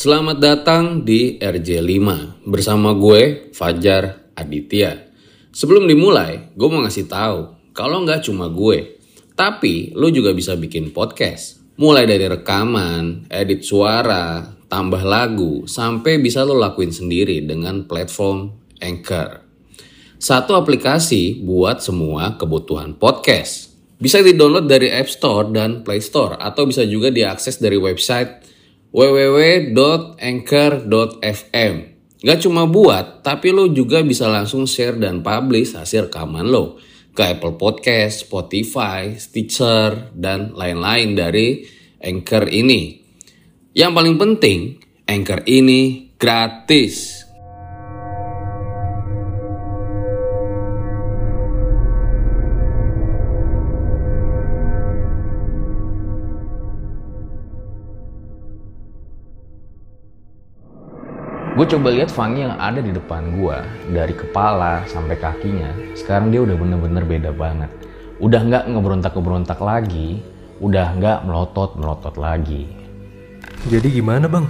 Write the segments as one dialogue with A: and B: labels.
A: Selamat datang di RJ5 bersama gue Fajar Aditya. Sebelum dimulai, gue mau ngasih tahu kalau nggak cuma gue, tapi lo juga bisa bikin podcast. Mulai dari rekaman, edit suara, tambah lagu, sampai bisa lo lakuin sendiri dengan platform Anchor. Satu aplikasi buat semua kebutuhan podcast. Bisa di-download dari App Store dan Play Store atau bisa juga diakses dari website www.anchor.fm. Gak cuma buat, tapi lo juga bisa langsung share dan publish hasil rekaman lo ke Apple Podcast, Spotify, Stitcher, dan lain-lain dari Anchor ini. Yang paling penting, Anchor ini gratis. Gue coba lihat Fangi yang ada di depan gue dari kepala sampai kakinya. Sekarang dia udah bener-bener beda banget. Udah nggak ngeberontak-ngeberontak lagi, udah nggak melotot-melotot lagi.
B: Jadi gimana bang?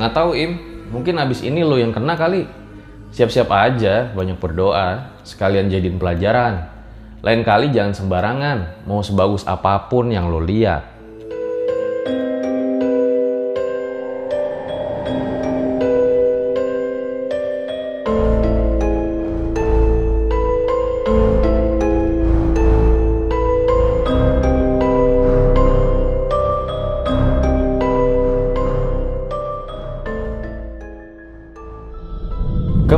A: Nggak tahu Im, mungkin abis ini lo yang kena kali. Siap-siap aja, banyak berdoa, sekalian jadiin pelajaran. Lain kali jangan sembarangan, mau sebagus apa pun yang lo lihat.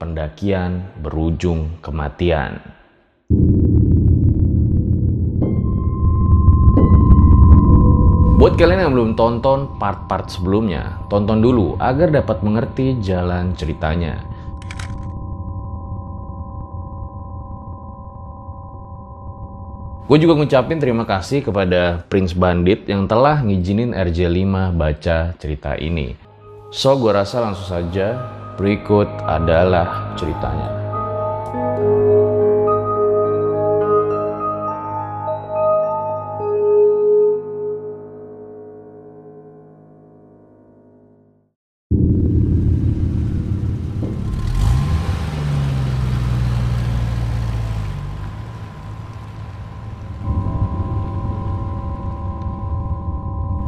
A: Pendakian Berujung Kematian. Buat kalian yang belum tonton part-part sebelumnya, tonton dulu agar dapat mengerti jalan ceritanya. Gue juga ngucapin terima kasih kepada Prince Bandit yang telah ngizinin RJ5 baca cerita ini. So, gue rasa langsung saja berikut adalah ceritanya.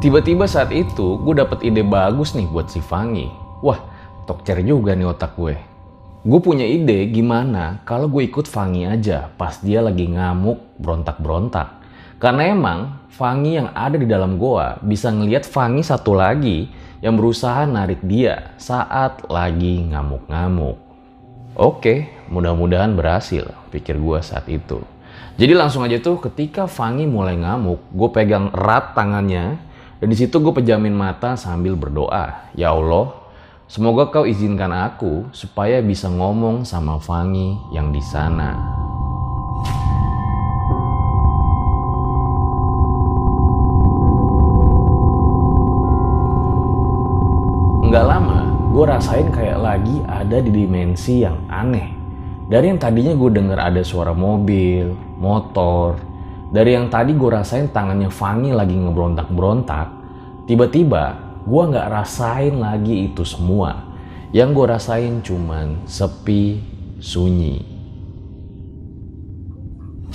A: Tiba-tiba saat itu gue dapet ide bagus nih buat si Fangi. Wah, tokcer juga nih otak gue. Gue punya ide gimana kalau gue ikut Fangi aja pas dia lagi ngamuk berontak-berontak. Karena emang Fangi yang ada di dalam goa bisa ngeliat Fangi satu lagi yang berusaha narik dia saat lagi ngamuk-ngamuk. Oke, mudah-mudahan berhasil, pikir gue saat itu. Jadi langsung aja tuh ketika Fangi mulai ngamuk, gue pegang erat tangannya dan di situ gue pejamin mata sambil berdoa, Ya Allah, semoga kau izinkan aku supaya bisa ngomong sama Fangi yang di sana. Nggak lama, gue rasain kayak lagi ada di dimensi yang aneh. Dari yang tadinya gue denger ada suara mobil, motor, dari yang tadi gue rasain tangannya Fanny lagi ngebrontak-berontak, tiba-tiba gue nggak rasain lagi itu semua. Yang gue rasain cuman sepi, sunyi.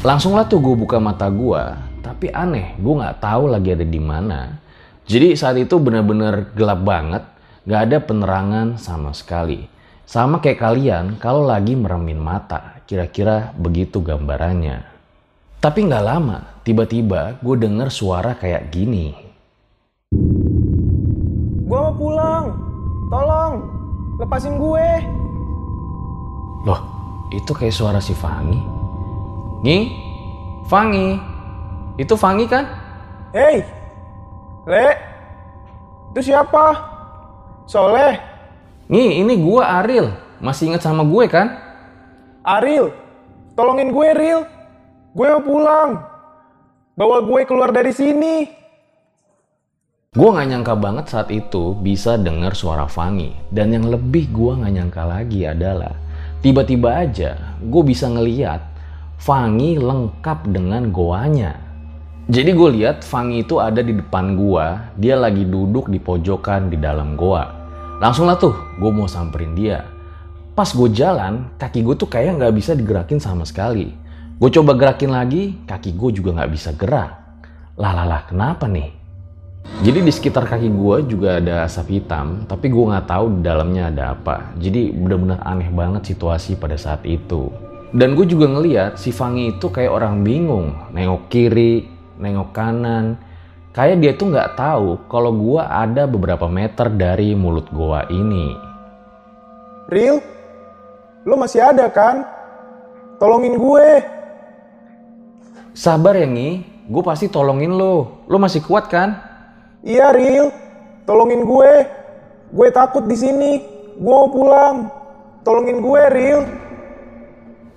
A: Langsung lah tuh gue buka mata gue, tapi aneh, gue nggak tahu lagi ada di mana. Jadi saat itu bener-bener gelap banget, nggak ada penerangan sama sekali. Sama kayak kalian kalau lagi meremin mata, kira-kira begitu gambarannya. Tapi nggak lama, tiba-tiba gue denger suara kayak gini.
B: Gue pulang. Tolong, lepasin gue.
A: Loh, itu kayak suara si Fangi. Ngi? Fangi? Itu Fangi kan?
B: Hei, Le, itu siapa? Soleh.
A: Nih, ini gua Aril. Masih inget sama gue kan?
B: Aril, tolongin gue, Ril. Gue mau pulang. Bawa gue keluar dari sini.
A: Gue gak nyangka banget saat itu bisa denger suara Fangi. Dan yang lebih gue gak nyangka lagi adalah tiba-tiba aja gue bisa ngeliat Fangi lengkap dengan goanya. Jadi gue lihat Fangi itu ada di depan gua, dia lagi duduk di pojokan di dalam goa. Langsung lah tuh, gue mau samperin dia. Pas gue jalan, kaki gue tuh kayak nggak bisa digerakin sama sekali. Gue coba gerakin lagi, kaki gue juga nggak bisa gerak. Lah lah lah, kenapa nih? Jadi di sekitar kaki gue juga ada asap hitam, tapi gue nggak tahu di dalamnya ada apa. Jadi benar-benar aneh banget situasi pada saat itu. Dan gue juga ngeliat si Fangi itu kayak orang bingung, nengok kiri, nengok kanan. Kayak dia tuh nggak tahu kalau gue ada beberapa meter dari mulut goa ini.
B: Ril, lo masih ada kan? Tolongin gue.
A: Sabar ya Ngi, gue pasti tolongin lo. Lo masih kuat kan?
B: Iya, Ril. Tolongin gue. Gue takut di sini. Gue mau pulang. Tolongin gue, Ril.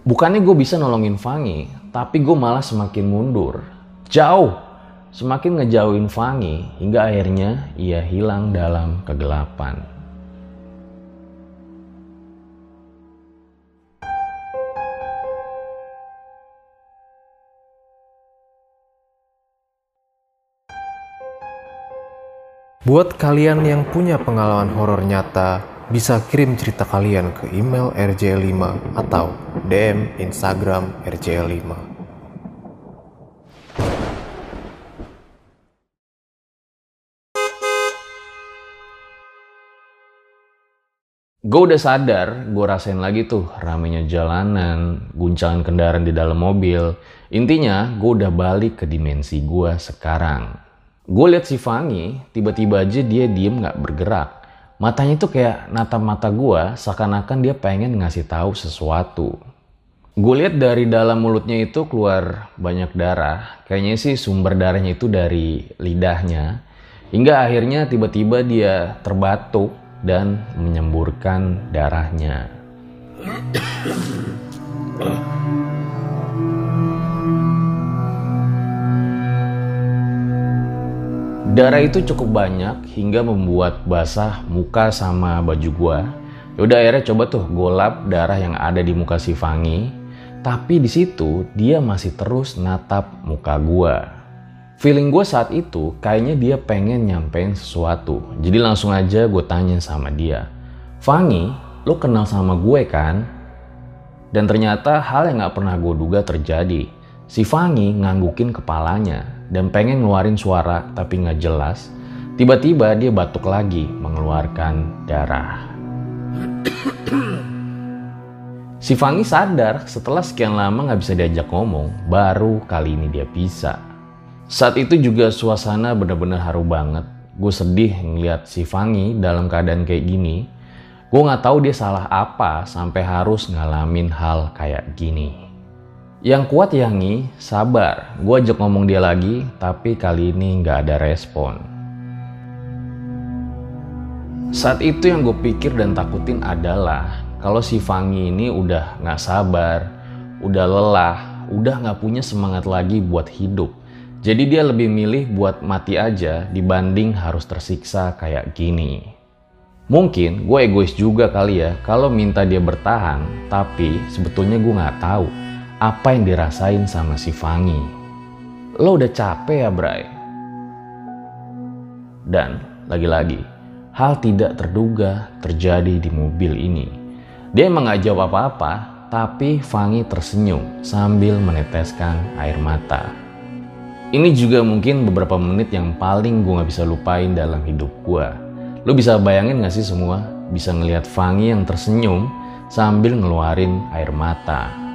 A: Bukannya gue bisa nolongin Fangi, tapi gue malah semakin mundur. Jauh. Semakin ngejauhin Fangi hingga akhirnya ia hilang dalam kegelapan.
C: Buat kalian yang punya pengalaman horor nyata, bisa kirim cerita kalian ke email rj5 atau DM Instagram rj5.
A: Gue udah sadar, gue rasain lagi tuh ramenya jalanan, guncangan kendaraan di dalam mobil. Intinya, gue udah balik ke dimensi gue sekarang. Gue lihat si Fangi, tiba-tiba aja dia diem gak bergerak. Matanya tuh kayak natap mata gue, seakan-akan dia pengen ngasih tahu sesuatu. Gue lihat dari dalam mulutnya itu keluar banyak darah. Kayaknya sih sumber darahnya itu dari lidahnya. Hingga akhirnya tiba-tiba dia terbatuk dan menyemburkan darahnya. Darah itu cukup banyak hingga membuat basah muka sama baju gua. Yaudah akhirnya coba tuh golap darah yang ada di muka si Fangi. Tapi di situ dia masih terus natap muka gua. Feeling gue saat itu kayaknya dia pengen nyampein sesuatu. Jadi langsung aja gue tanya sama dia. Fangi, lo kenal sama gue kan? Dan ternyata hal yang gak pernah gue duga terjadi. Si Fangi nganggukin kepalanya dan pengen ngeluarin suara tapi gak jelas. Tiba-tiba dia batuk lagi mengeluarkan darah. Si Fangi sadar setelah sekian lama gak bisa diajak ngomong, baru kali ini dia bisa. Saat itu juga suasana benar-benar haru banget. Gue sedih ngeliat si Fangi dalam keadaan kayak gini. Gue gak tahu dia salah apa sampai harus ngalamin hal kayak gini. Yang kuat Yangi, sabar. Gue ajak ngomong dia lagi, tapi kali ini gak ada respon. Saat itu yang gue pikir dan takutin adalah kalau si Fangi ini udah gak sabar, udah lelah, udah gak punya semangat lagi buat hidup. Jadi dia lebih milih buat mati aja dibanding harus tersiksa kayak gini. Mungkin gue egois juga kali ya kalau minta dia bertahan, tapi sebetulnya gue nggak tahu apa yang dirasain sama si Fangi. Lo udah capek ya Bray? Dan lagi-lagi, hal tidak terduga terjadi di mobil ini. Dia emang gak jawab apa-apa, tapi Fangi tersenyum sambil meneteskan air mata. Ini juga mungkin beberapa menit yang paling gue gak bisa lupain dalam hidup gue. Lo bisa bayangin gak sih semua? Bisa ngelihat Fangi yang tersenyum sambil ngeluarin air mata.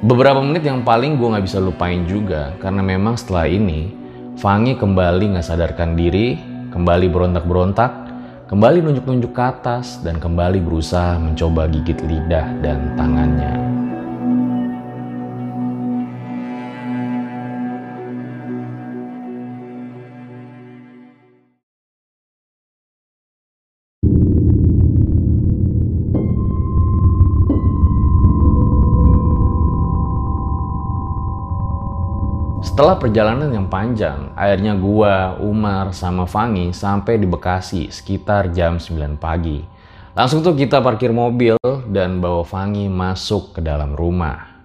A: Beberapa menit yang paling gue gak bisa lupain juga karena memang setelah ini Fangi kembali gak sadarkan diri, kembali berontak-berontak, kembali nunjuk-nunjuk ke atas, dan kembali berusaha mencoba gigit lidah dan tangannya. Setelah perjalanan yang panjang, akhirnya gua, Umar, sama Fangi sampai di Bekasi sekitar jam 9 pagi. Langsung tuh kita parkir mobil dan bawa Fangi masuk ke dalam rumah.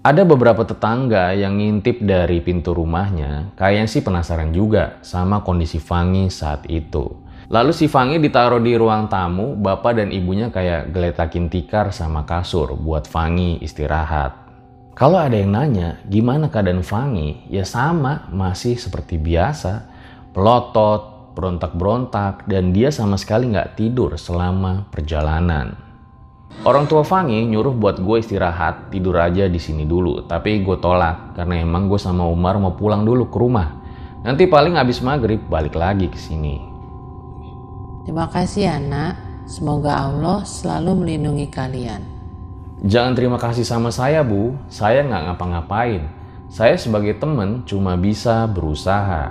A: Ada beberapa tetangga yang ngintip dari pintu rumahnya, kayaknya sih penasaran juga sama kondisi Fangi saat itu. Lalu si Fangi ditaruh di ruang tamu, bapak dan ibunya kayak geletakin tikar sama kasur buat Fangi istirahat. Kalau ada yang nanya, gimana keadaan Fangi? Ya sama, masih seperti biasa. Pelotot, berontak-berontak, dan dia sama sekali nggak tidur selama perjalanan. Orang tua Fangi nyuruh buat gue istirahat, tidur aja di sini dulu. Tapi gue tolak karena emang gue sama Umar mau pulang dulu ke rumah. Nanti paling habis maghrib balik lagi ke sini.
D: Terima kasih ya nak. Semoga Allah selalu melindungi kalian.
A: Jangan terima kasih sama saya bu, saya nggak ngapa-ngapain. Saya sebagai temen cuma bisa berusaha.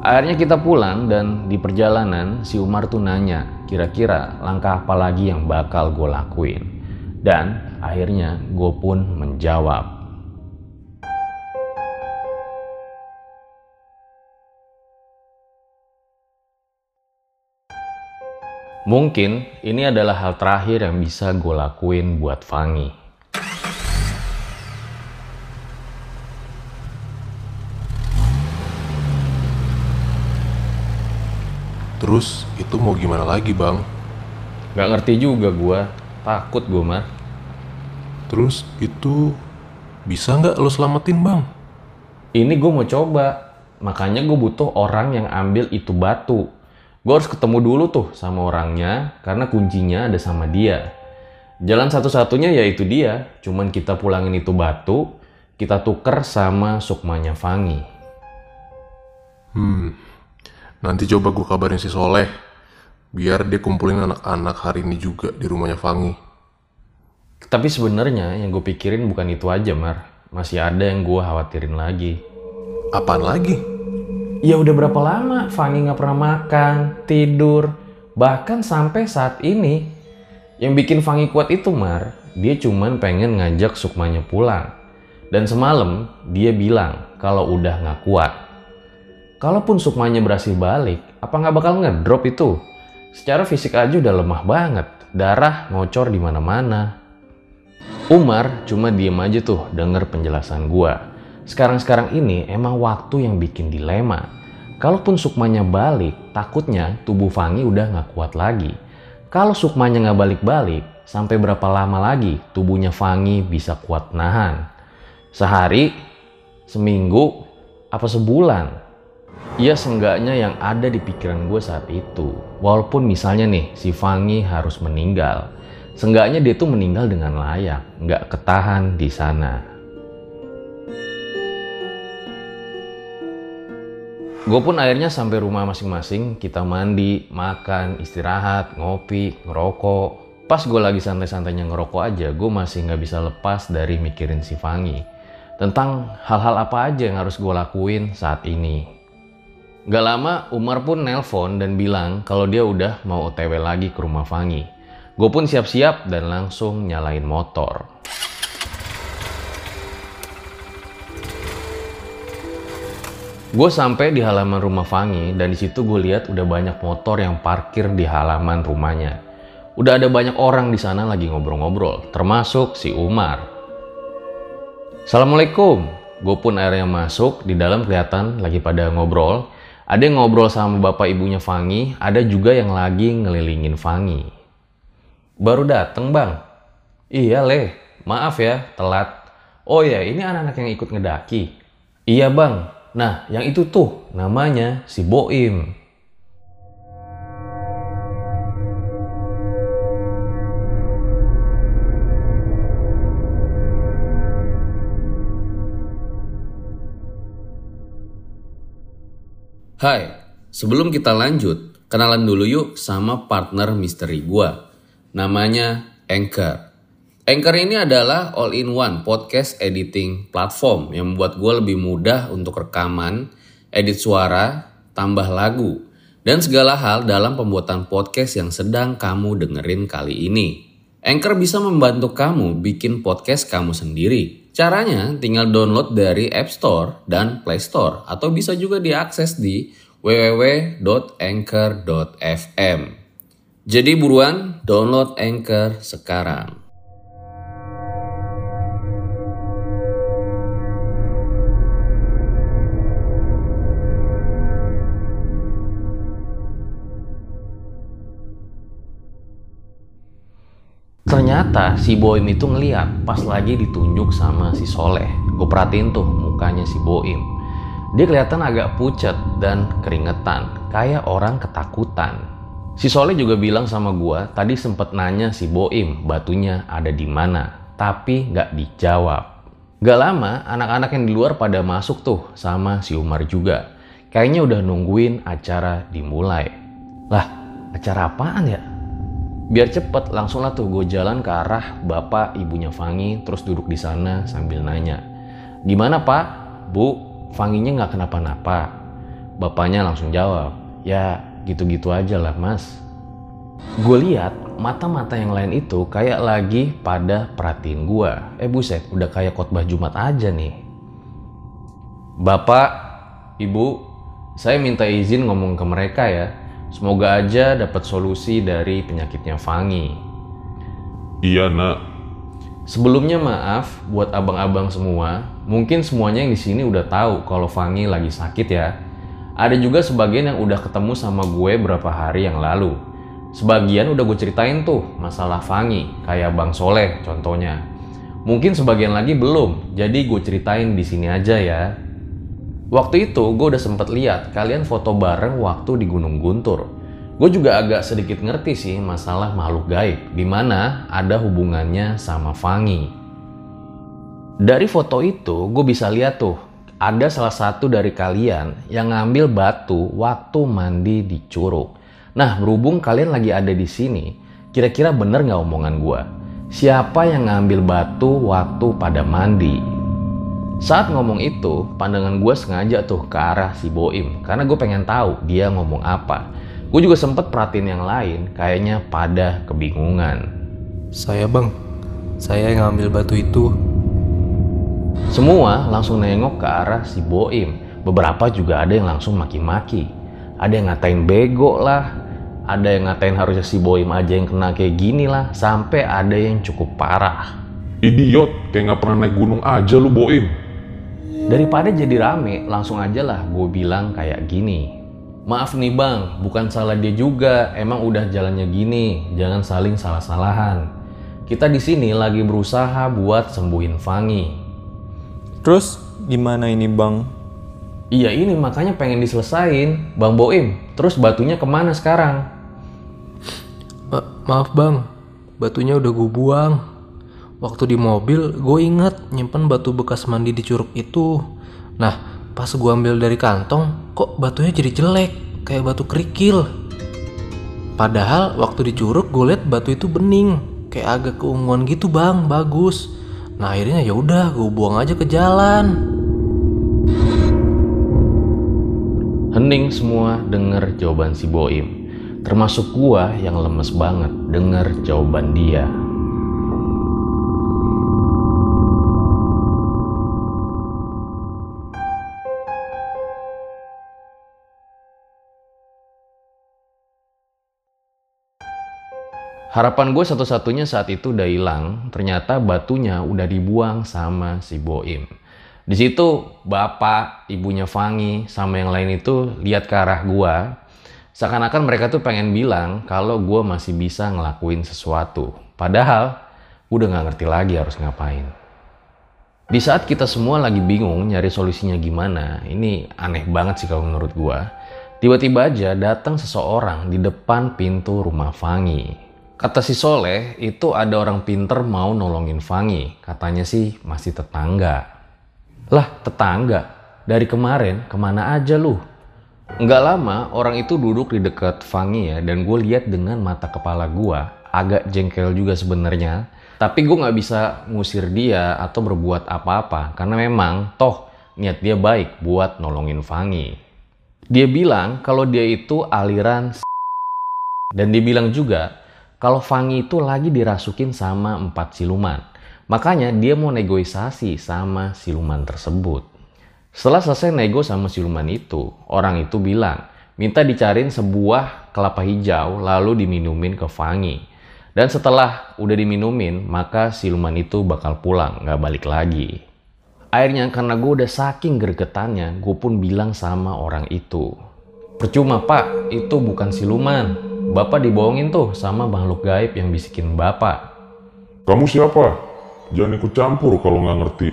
A: Akhirnya kita pulang dan di perjalanan si Umar tuh nanya kira-kira langkah apa lagi yang bakal gue lakuin. Dan akhirnya gue pun menjawab. Mungkin ini adalah hal terakhir yang bisa gue lakuin buat Fangi.
E: Terus itu mau gimana lagi bang?
A: Gak ngerti juga gue, takut gue mah.
E: Terus itu bisa nggak lo selamatin bang?
A: Ini gue mau coba, makanya gue butuh orang yang ambil itu batu. Gue harus ketemu dulu tuh sama orangnya, karena kuncinya ada sama dia. Jalan satu-satunya yaitu dia, cuman kita pulangin itu batu, kita tuker sama sukmanya Fangi.
E: Hmm, nanti coba gue kabarin si Soleh, biar dia kumpulin anak-anak hari ini juga di rumahnya Fangi.
A: Tapi sebenarnya yang gue pikirin bukan itu aja, Mar. Masih ada yang gue khawatirin lagi.
E: Apaan lagi?
A: Ya udah berapa lama Fanny nggak pernah makan, tidur, bahkan sampai saat ini. Yang bikin Fanny kuat itu Mar, dia cuman pengen ngajak Sukmanya pulang. Dan semalam dia bilang kalau udah nggak kuat. Kalaupun Sukmanya berhasil balik, apa nggak bakal ngedrop itu? Secara fisik aja udah lemah banget, darah ngocor di mana-mana. Umar cuma diem aja tuh denger penjelasan gua. Sekarang-sekarang ini emang waktu yang bikin dilema. Kalaupun Sukmanya balik, takutnya tubuh Fangi udah nggak kuat lagi. Kalau Sukmanya nggak balik-balik, sampai berapa lama lagi tubuhnya Fangi bisa kuat nahan? Sehari, seminggu, apa sebulan? Ya seenggaknya yang ada di pikiran gue saat itu. Walaupun misalnya nih si Fangi harus meninggal. Seenggaknya dia tuh meninggal dengan layak, nggak ketahan di sana. Gue pun akhirnya sampai rumah masing-masing, kita mandi, makan, istirahat, ngopi, ngerokok. Pas gue lagi santai-santainya ngerokok aja, gue masih nggak bisa lepas dari mikirin si Fangi. Tentang hal-hal apa aja yang harus gue lakuin saat ini. Gak lama Umar pun nelpon dan bilang kalau dia udah mau otw lagi ke rumah Fangi. Gue pun siap-siap dan langsung nyalain motor. Gue sampai di halaman rumah Fangi dan di situ gue lihat udah banyak motor yang parkir di halaman rumahnya. Udah ada banyak orang di sana lagi ngobrol-ngobrol, termasuk si Umar. Assalamualaikum. Gue pun akhirnya masuk, di dalam kelihatan lagi pada ngobrol. Ada yang ngobrol sama bapak ibunya Fangi, ada juga yang lagi ngelilingin Fangi. Baru dateng bang? Iya leh, maaf ya telat. Oh ya ini anak-anak yang ikut ngedaki. Iya bang, nah yang itu tuh namanya si Boim. Hai, sebelum kita lanjut, kenalan dulu yuk sama partner misteri gua. Namanya Anchor. Anchor ini adalah all-in-one podcast editing platform yang membuat gue lebih mudah untuk rekaman, edit suara, tambah lagu, dan segala hal dalam pembuatan podcast yang sedang kamu dengerin kali ini. Anchor bisa membantu kamu bikin podcast kamu sendiri. Caranya tinggal download dari App Store dan Play Store atau bisa juga diakses di www.anchor.fm. Jadi buruan download Anchor sekarang. Ternyata si Boim itu ngeliat pas lagi ditunjuk sama si Soleh. Gue perhatiin tuh mukanya si Boim. Dia kelihatan agak pucat dan keringetan, kayak orang ketakutan. Si Soleh juga bilang sama gue, tadi sempet nanya si Boim batunya ada di mana, tapi nggak dijawab. Gak lama, anak-anak yang di luar pada masuk tuh sama si Umar juga. Kayaknya udah nungguin acara dimulai. Lah, acara apaan ya? Biar cepet, langsung lah tuh gue jalan ke arah bapak ibunya Fangi, terus duduk di sana sambil nanya. Gimana pak? Bu, Fanginya nggak kenapa-napa? Bapaknya langsung jawab, ya gitu-gitu aja lah mas. Gue lihat mata-mata yang lain itu kayak lagi pada perhatiin gue. Eh buset, udah kayak khotbah Jumat aja nih. Bapak, Ibu, saya minta izin ngomong ke mereka ya. Semoga aja dapat solusi dari penyakitnya Fangi.
E: Iya nak,
A: Sebelumnya maaf buat abang-abang semua. Mungkin semuanya yang di sini udah tahu kalau Fangi lagi sakit ya. Ada juga sebagian yang udah ketemu sama gue berapa hari yang lalu. Sebagian udah gue ceritain tuh masalah Fangi, kayak Bang Soleh contohnya. Mungkin sebagian lagi belum, jadi gue ceritain di sini aja ya. Waktu itu gue udah sempet lihat kalian foto bareng waktu di Gunung Guntur. Gue juga agak sedikit ngerti sih masalah makhluk gaib, di mana ada hubungannya sama Fangi. Dari foto itu gue bisa lihat tuh, ada salah satu dari kalian yang ngambil batu waktu mandi di curug. Nah berhubung kalian lagi ada di sini, kira-kira bener nggak omongan gue? Siapa yang ngambil batu waktu pada mandi? Saat ngomong itu, pandangan gue sengaja tuh ke arah si Boim, karena gue pengen tahu dia ngomong apa. Gue juga sempet perhatiin yang lain, kayaknya pada kebingungan.
C: Saya bang, saya yang ngambil batu itu.
A: Semua langsung nengok ke arah si Boim. Beberapa juga ada yang langsung maki-maki. Ada yang ngatain bego lah. Ada yang ngatain harusnya si Boim aja yang kena kayak gini lah. Sampai ada yang cukup parah.
E: idiot, kayak nggak pernah naik gunung aja lu Boim.
A: Daripada jadi rame, langsung aja lah gue bilang kayak gini. Maaf nih bang, bukan salah dia juga. Emang udah jalannya gini. Jangan saling salah-salahan. Kita di sini lagi berusaha buat sembuhin Fangi.
B: Terus gimana ini bang?
A: Iya ini makanya pengen diselesain. Bang Boim, terus batunya ke mana sekarang?
C: Ma- maaf bang, batunya udah gue buang. Waktu di mobil, gue inget nyimpen batu bekas mandi di curug itu. Nah, pas gue ambil dari kantong, kok batunya jadi jelek, kayak batu kerikil. Padahal waktu di curug gue liat batu itu bening, kayak agak keunguan gitu bang, bagus. Nah akhirnya ya udah, gue buang aja ke jalan.
A: Hening semua denger jawaban si Boim. Termasuk gua yang lemes banget denger jawaban dia. Harapan gue satu-satunya saat itu udah hilang. Ternyata batunya udah dibuang sama si Boim. Di situ bapak, ibunya Fangi, sama yang lain itu lihat ke arah gua. Seakan-akan mereka tuh pengen bilang kalau gua masih bisa ngelakuin sesuatu. Padahal gue udah nggak ngerti lagi harus ngapain. Di saat kita semua lagi bingung nyari solusinya gimana, ini aneh banget sih kalau menurut gua. Tiba-tiba aja datang seseorang di depan pintu rumah Fangi. Kata si Soleh, itu ada orang pinter mau nolongin Fangi. Katanya sih masih tetangga. Lah tetangga, dari kemarin ke mana aja lu? Nggak lama orang itu duduk di dekat Fangi ya dan gue lihat dengan mata kepala gue agak jengkel juga sebenarnya. Tapi gue nggak bisa ngusir dia atau berbuat apa-apa karena memang toh niat dia baik buat nolongin Fangi. Dia bilang kalau dia itu aliran dan dia bilang juga kalau Fangi itu lagi dirasukin sama empat siluman. Makanya dia mau negosiasi sama siluman tersebut. Setelah selesai nego sama siluman itu, orang itu bilang minta dicariin sebuah kelapa hijau lalu diminumin ke Fangi. Dan setelah udah diminumin, maka siluman itu bakal pulang, nggak balik lagi. Akhirnya karena gue udah saking gregetannya, gue pun bilang sama orang itu. Percuma pak, itu bukan siluman. Bapak dibohongin tuh sama makhluk gaib yang bisikin bapak.
F: Kamu siapa? Jangan ikut campur kalau nggak ngerti.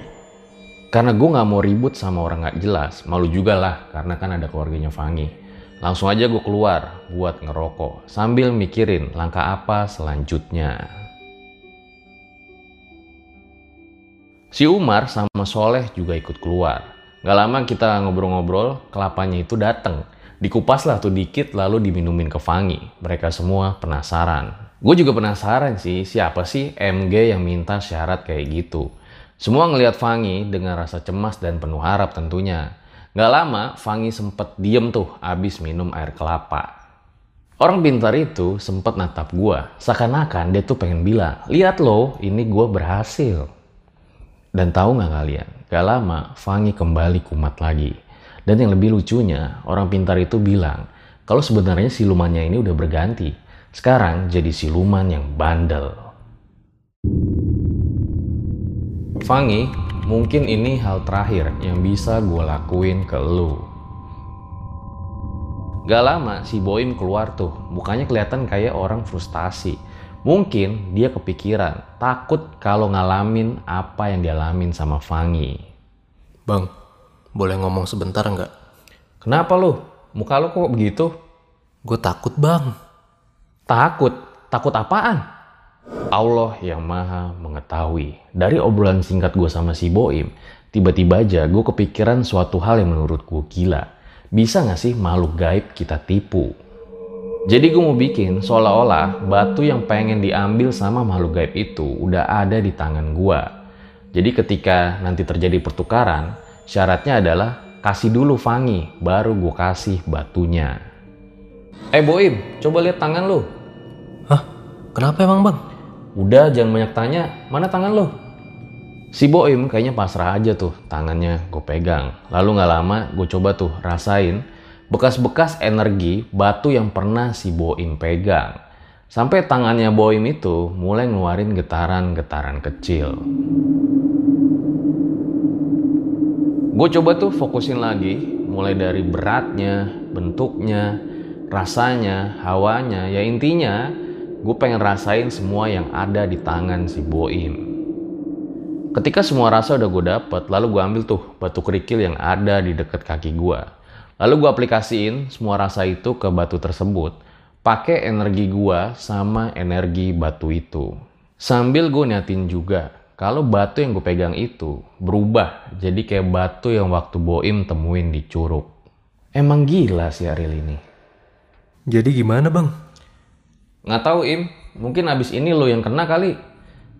A: Karena gue nggak mau ribut sama orang nggak jelas, malu juga lah karena kan ada keluarganya Fangi. Langsung aja gue keluar buat ngerokok sambil mikirin langkah apa selanjutnya. Si Umar sama Soleh juga ikut keluar. Gak lama kita ngobrol-ngobrol, kelapanya itu dateng. Dikupas lah tuh dikit lalu diminumin ke Fangi. Mereka semua penasaran. Gue juga penasaran sih siapa sih MG yang minta syarat kayak gitu. Semua ngelihat Fangi dengan rasa cemas dan penuh harap tentunya. Gak lama, Fangi sempet diem tuh abis minum air kelapa. Orang pintar itu sempet natap gua, seakan-akan dia tuh pengen bilang, lihat loh, ini gua berhasil. Dan tahu nggak kalian, gak lama Fangi kembali kumat lagi. Dan yang lebih lucunya, orang pintar itu bilang, kalau sebenarnya silumannya ini udah berganti. Sekarang jadi siluman yang bandel. Fangi Mungkin ini hal terakhir yang bisa gue lakuin ke lu. Gak lama si Boim keluar tuh, mukanya kelihatan kayak orang frustasi. Mungkin dia kepikiran, takut kalau ngalamin apa yang dialamin sama Fangi.
C: Bang, boleh ngomong sebentar nggak?
A: Kenapa lu? Muka lu kok begitu?
C: Gue takut bang.
A: Takut? Takut apaan? Allah yang maha mengetahui. Dari obrolan singkat gue sama si Boim, tiba-tiba aja gue kepikiran suatu hal yang menurut gue gila. Bisa gak sih makhluk gaib kita tipu? Jadi gue mau bikin seolah-olah batu yang pengen diambil sama makhluk gaib itu udah ada di tangan gue. Jadi ketika nanti terjadi pertukaran, syaratnya adalah kasih dulu Fangi, baru gue kasih batunya. Eh Boim, coba lihat tangan lu.
C: Hah? Kenapa emang bang?
A: Udah jangan banyak tanya, mana tangan lo? Si Boim kayaknya pasrah aja tuh tangannya gue pegang. Lalu gak lama gue coba tuh rasain bekas-bekas energi batu yang pernah si Boim pegang. Sampai tangannya Boim itu mulai ngeluarin getaran-getaran kecil. Gue coba tuh fokusin lagi, mulai dari beratnya, bentuknya, rasanya, hawanya, ya intinya gue pengen rasain semua yang ada di tangan si Boim. Ketika semua rasa udah gue dapet, lalu gue ambil tuh batu kerikil yang ada di dekat kaki gue. Lalu gue aplikasiin semua rasa itu ke batu tersebut, pakai energi gue sama energi batu itu. Sambil gue niatin juga, kalau batu yang gue pegang itu berubah jadi kayak batu yang waktu Boim temuin di curug. Emang gila sih Ariel ini.
C: Jadi gimana bang?
A: Nggak tahu Im, mungkin abis ini lo yang kena kali.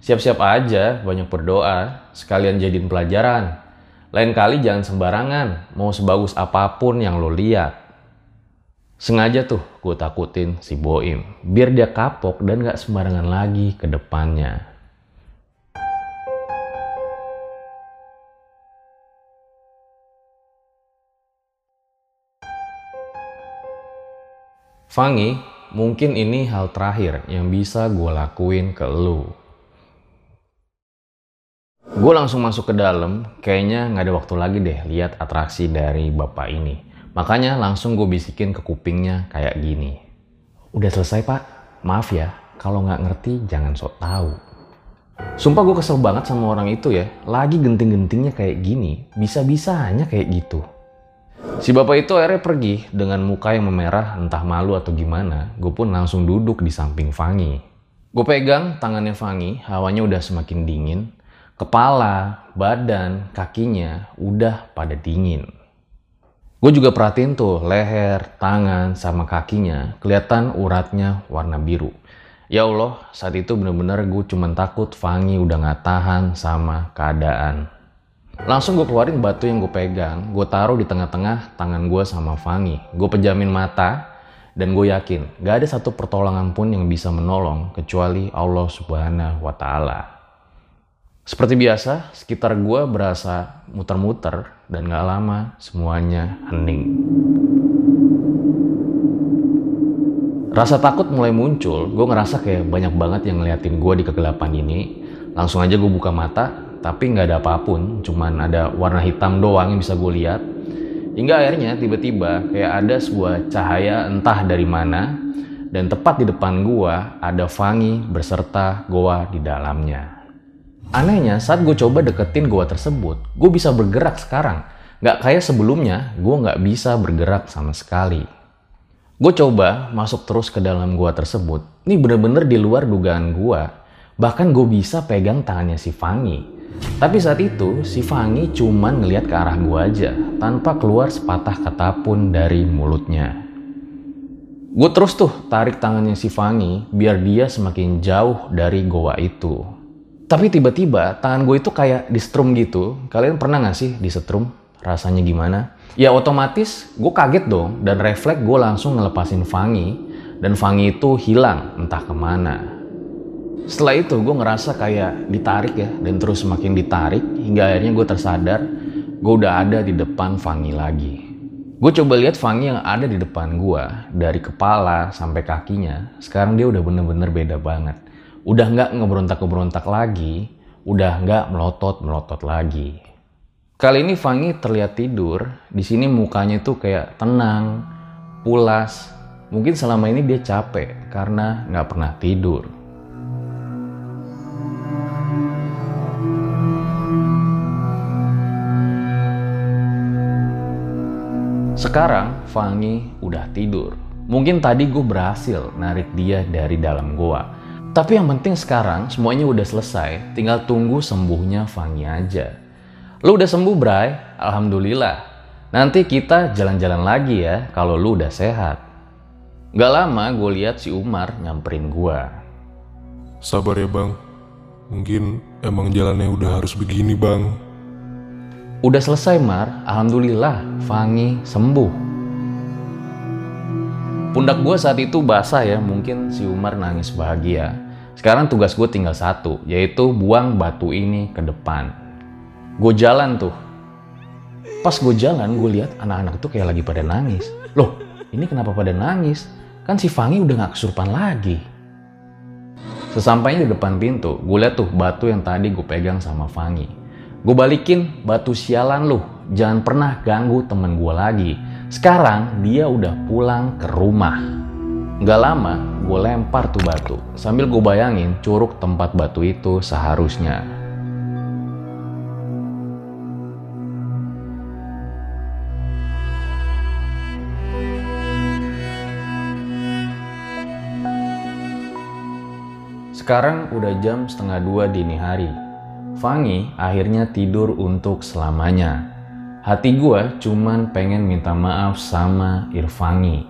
A: Siap-siap aja, banyak berdoa, sekalian jadiin pelajaran. Lain kali jangan sembarangan, mau sebagus apa pun yang lo lihat. Sengaja tuh gue takutin si Boim, biar dia kapok dan gak sembarangan lagi ke depannya. Fangi mungkin ini hal terakhir yang bisa gue lakuin ke lu. Gue langsung masuk ke dalam, kayaknya nggak ada waktu lagi deh lihat atraksi dari bapak ini. Makanya langsung gue bisikin ke kupingnya kayak gini. Udah selesai pak, maaf ya, kalau nggak ngerti jangan sok tahu. Sumpah gue kesel banget sama orang itu ya, lagi genting-gentingnya kayak gini, bisa-bisanya kayak gitu. Si bapak itu akhirnya pergi dengan muka yang memerah entah malu atau gimana. Gue pun langsung duduk di samping Fangi. Gue pegang tangannya Fangi, hawanya udah semakin dingin. Kepala, badan, kakinya udah pada dingin. Gue juga perhatiin tuh leher, tangan, sama kakinya kelihatan uratnya warna biru. Ya Allah, saat itu bener-bener gue cuman takut Fangi udah gak tahan sama keadaan Langsung gue keluarin batu yang gue pegang, gue taruh di tengah-tengah tangan gue sama Fangi. Gue pejamin mata, Dan gue yakin, gak ada satu pertolongan pun yang bisa menolong kecuali Allah Subhanahu wa Ta'ala. Seperti biasa, sekitar gue berasa muter-muter dan gak lama semuanya hening. Rasa takut mulai muncul, gue ngerasa kayak banyak banget yang ngeliatin gue di kegelapan ini. Langsung aja gue buka mata, tapi nggak ada apa pun, cuman ada warna hitam doang yang bisa gue lihat. Hingga akhirnya tiba-tiba kayak ada sebuah cahaya entah dari mana, dan tepat di depan gue ada Fangi berserta goa di dalamnya. Anehnya saat gue coba deketin goa tersebut, gue bisa bergerak sekarang. Nggak kayak sebelumnya, gue nggak bisa bergerak sama sekali. Gue coba masuk terus ke dalam gua tersebut. Ini bener-bener di luar dugaan gua. Bahkan gue bisa pegang tangannya si Fangi. Tapi saat itu, si Fangi cuman ngeliat ke arah gua aja, tanpa keluar sepatah kata pun dari mulutnya. Gue terus tuh tarik tangannya si Fangi, biar dia semakin jauh dari goa itu. Tapi tiba-tiba tangan gue itu kayak di strum gitu. Kalian pernah gak sih di setrum? Rasanya gimana? Ya otomatis gue kaget dong dan refleks gue langsung ngelepasin Fangi dan Fangi itu hilang entah ke mana. Setelah itu gue ngerasa kayak ditarik ya dan terus semakin ditarik hingga akhirnya gue tersadar gue udah ada di depan Fangi lagi. Gue coba lihat Fangi yang ada di depan gue dari kepala sampai kakinya. Sekarang dia udah bener-bener beda banget. Udah nggak ngeberontak-ngeberontak lagi, udah nggak melotot-melotot lagi. Kali ini Fangi terlihat tidur. Di sini mukanya tuh kayak tenang, pulas. Mungkin selama ini dia capek karena nggak pernah tidur. Sekarang Fangi udah tidur. Mungkin tadi gue berhasil narik dia dari dalam goa. Tapi yang penting sekarang semuanya udah selesai. Tinggal tunggu sembuhnya Fangi aja. Lu udah sembuh, Bray? Alhamdulillah. Nanti kita jalan-jalan lagi ya kalau lu udah sehat. Gak lama gue lihat si Umar nyamperin gue.
E: Sabar ya bang, mungkin emang jalannya udah harus begini bang.
A: Udah selesai Mar, Alhamdulillah Fangi sembuh. Pundak gue saat itu basah ya, mungkin si Umar nangis bahagia. Sekarang tugas gue tinggal satu, yaitu buang batu ini ke depan. Gue jalan tuh. Pas gue jalan, gue lihat anak-anak tuh kayak lagi pada nangis. Loh, ini kenapa pada nangis? Kan si Fangi udah gak kesurupan lagi. Sesampainya di depan pintu, gue lihat tuh batu yang tadi gue pegang sama Fangi. Gue balikin, batu sialan lu. Jangan pernah ganggu temen gue lagi. Sekarang dia udah pulang ke rumah. Gak lama, gue lempar tuh batu. Sambil gue bayangin curug tempat batu itu seharusnya. Sekarang udah jam setengah dua dini hari. Fangi akhirnya tidur untuk selamanya. Hati gue cuman pengen minta maaf sama Irfangi.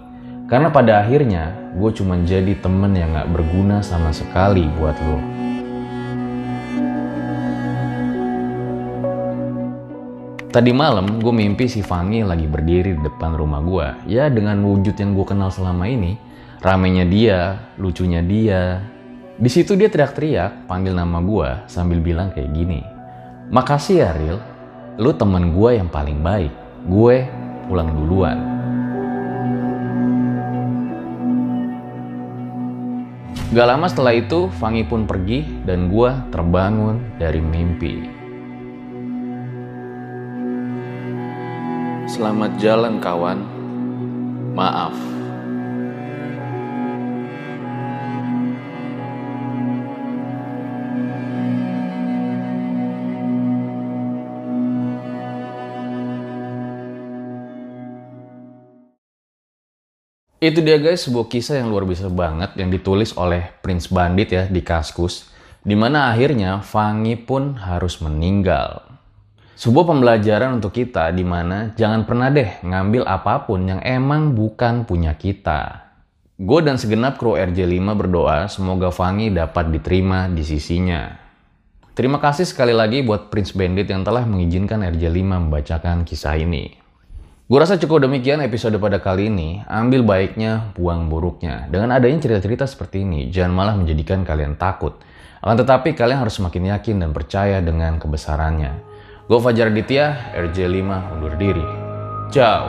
A: Karena pada akhirnya gue cuman jadi temen yang gak berguna sama sekali buat lo. Tadi malam gue mimpi si Fangi lagi berdiri di depan rumah gue. Ya dengan wujud yang gue kenal selama ini. Ramenya dia, lucunya dia, di situ dia teriak-teriak, panggil nama gue sambil bilang kayak gini. Makasih ya Ril, lu temen gue yang paling baik. Gue pulang duluan. Gak lama setelah itu, Fangi pun pergi dan gue terbangun dari mimpi. Selamat jalan kawan. Maaf. Itu dia guys, sebuah kisah yang luar biasa banget yang ditulis oleh Prince Bandit ya di Kaskus. Di mana akhirnya Fangi pun harus meninggal. Sebuah pembelajaran untuk kita di mana jangan pernah deh ngambil apa pun yang emang bukan punya kita. Gue dan segenap kru RJ5 berdoa semoga Fangi dapat diterima di sisinya. Terima kasih sekali lagi buat Prince Bandit yang telah mengizinkan RJ5 membacakan kisah ini. Gue rasa cukup demikian episode pada kali ini. Ambil baiknya, buang buruknya. Dengan adanya cerita-cerita seperti ini, jangan malah menjadikan kalian takut. Akan tetapi kalian harus semakin yakin dan percaya dengan kebesarannya. Gue Fajar Aditya, RJ5 undur diri. Ciao.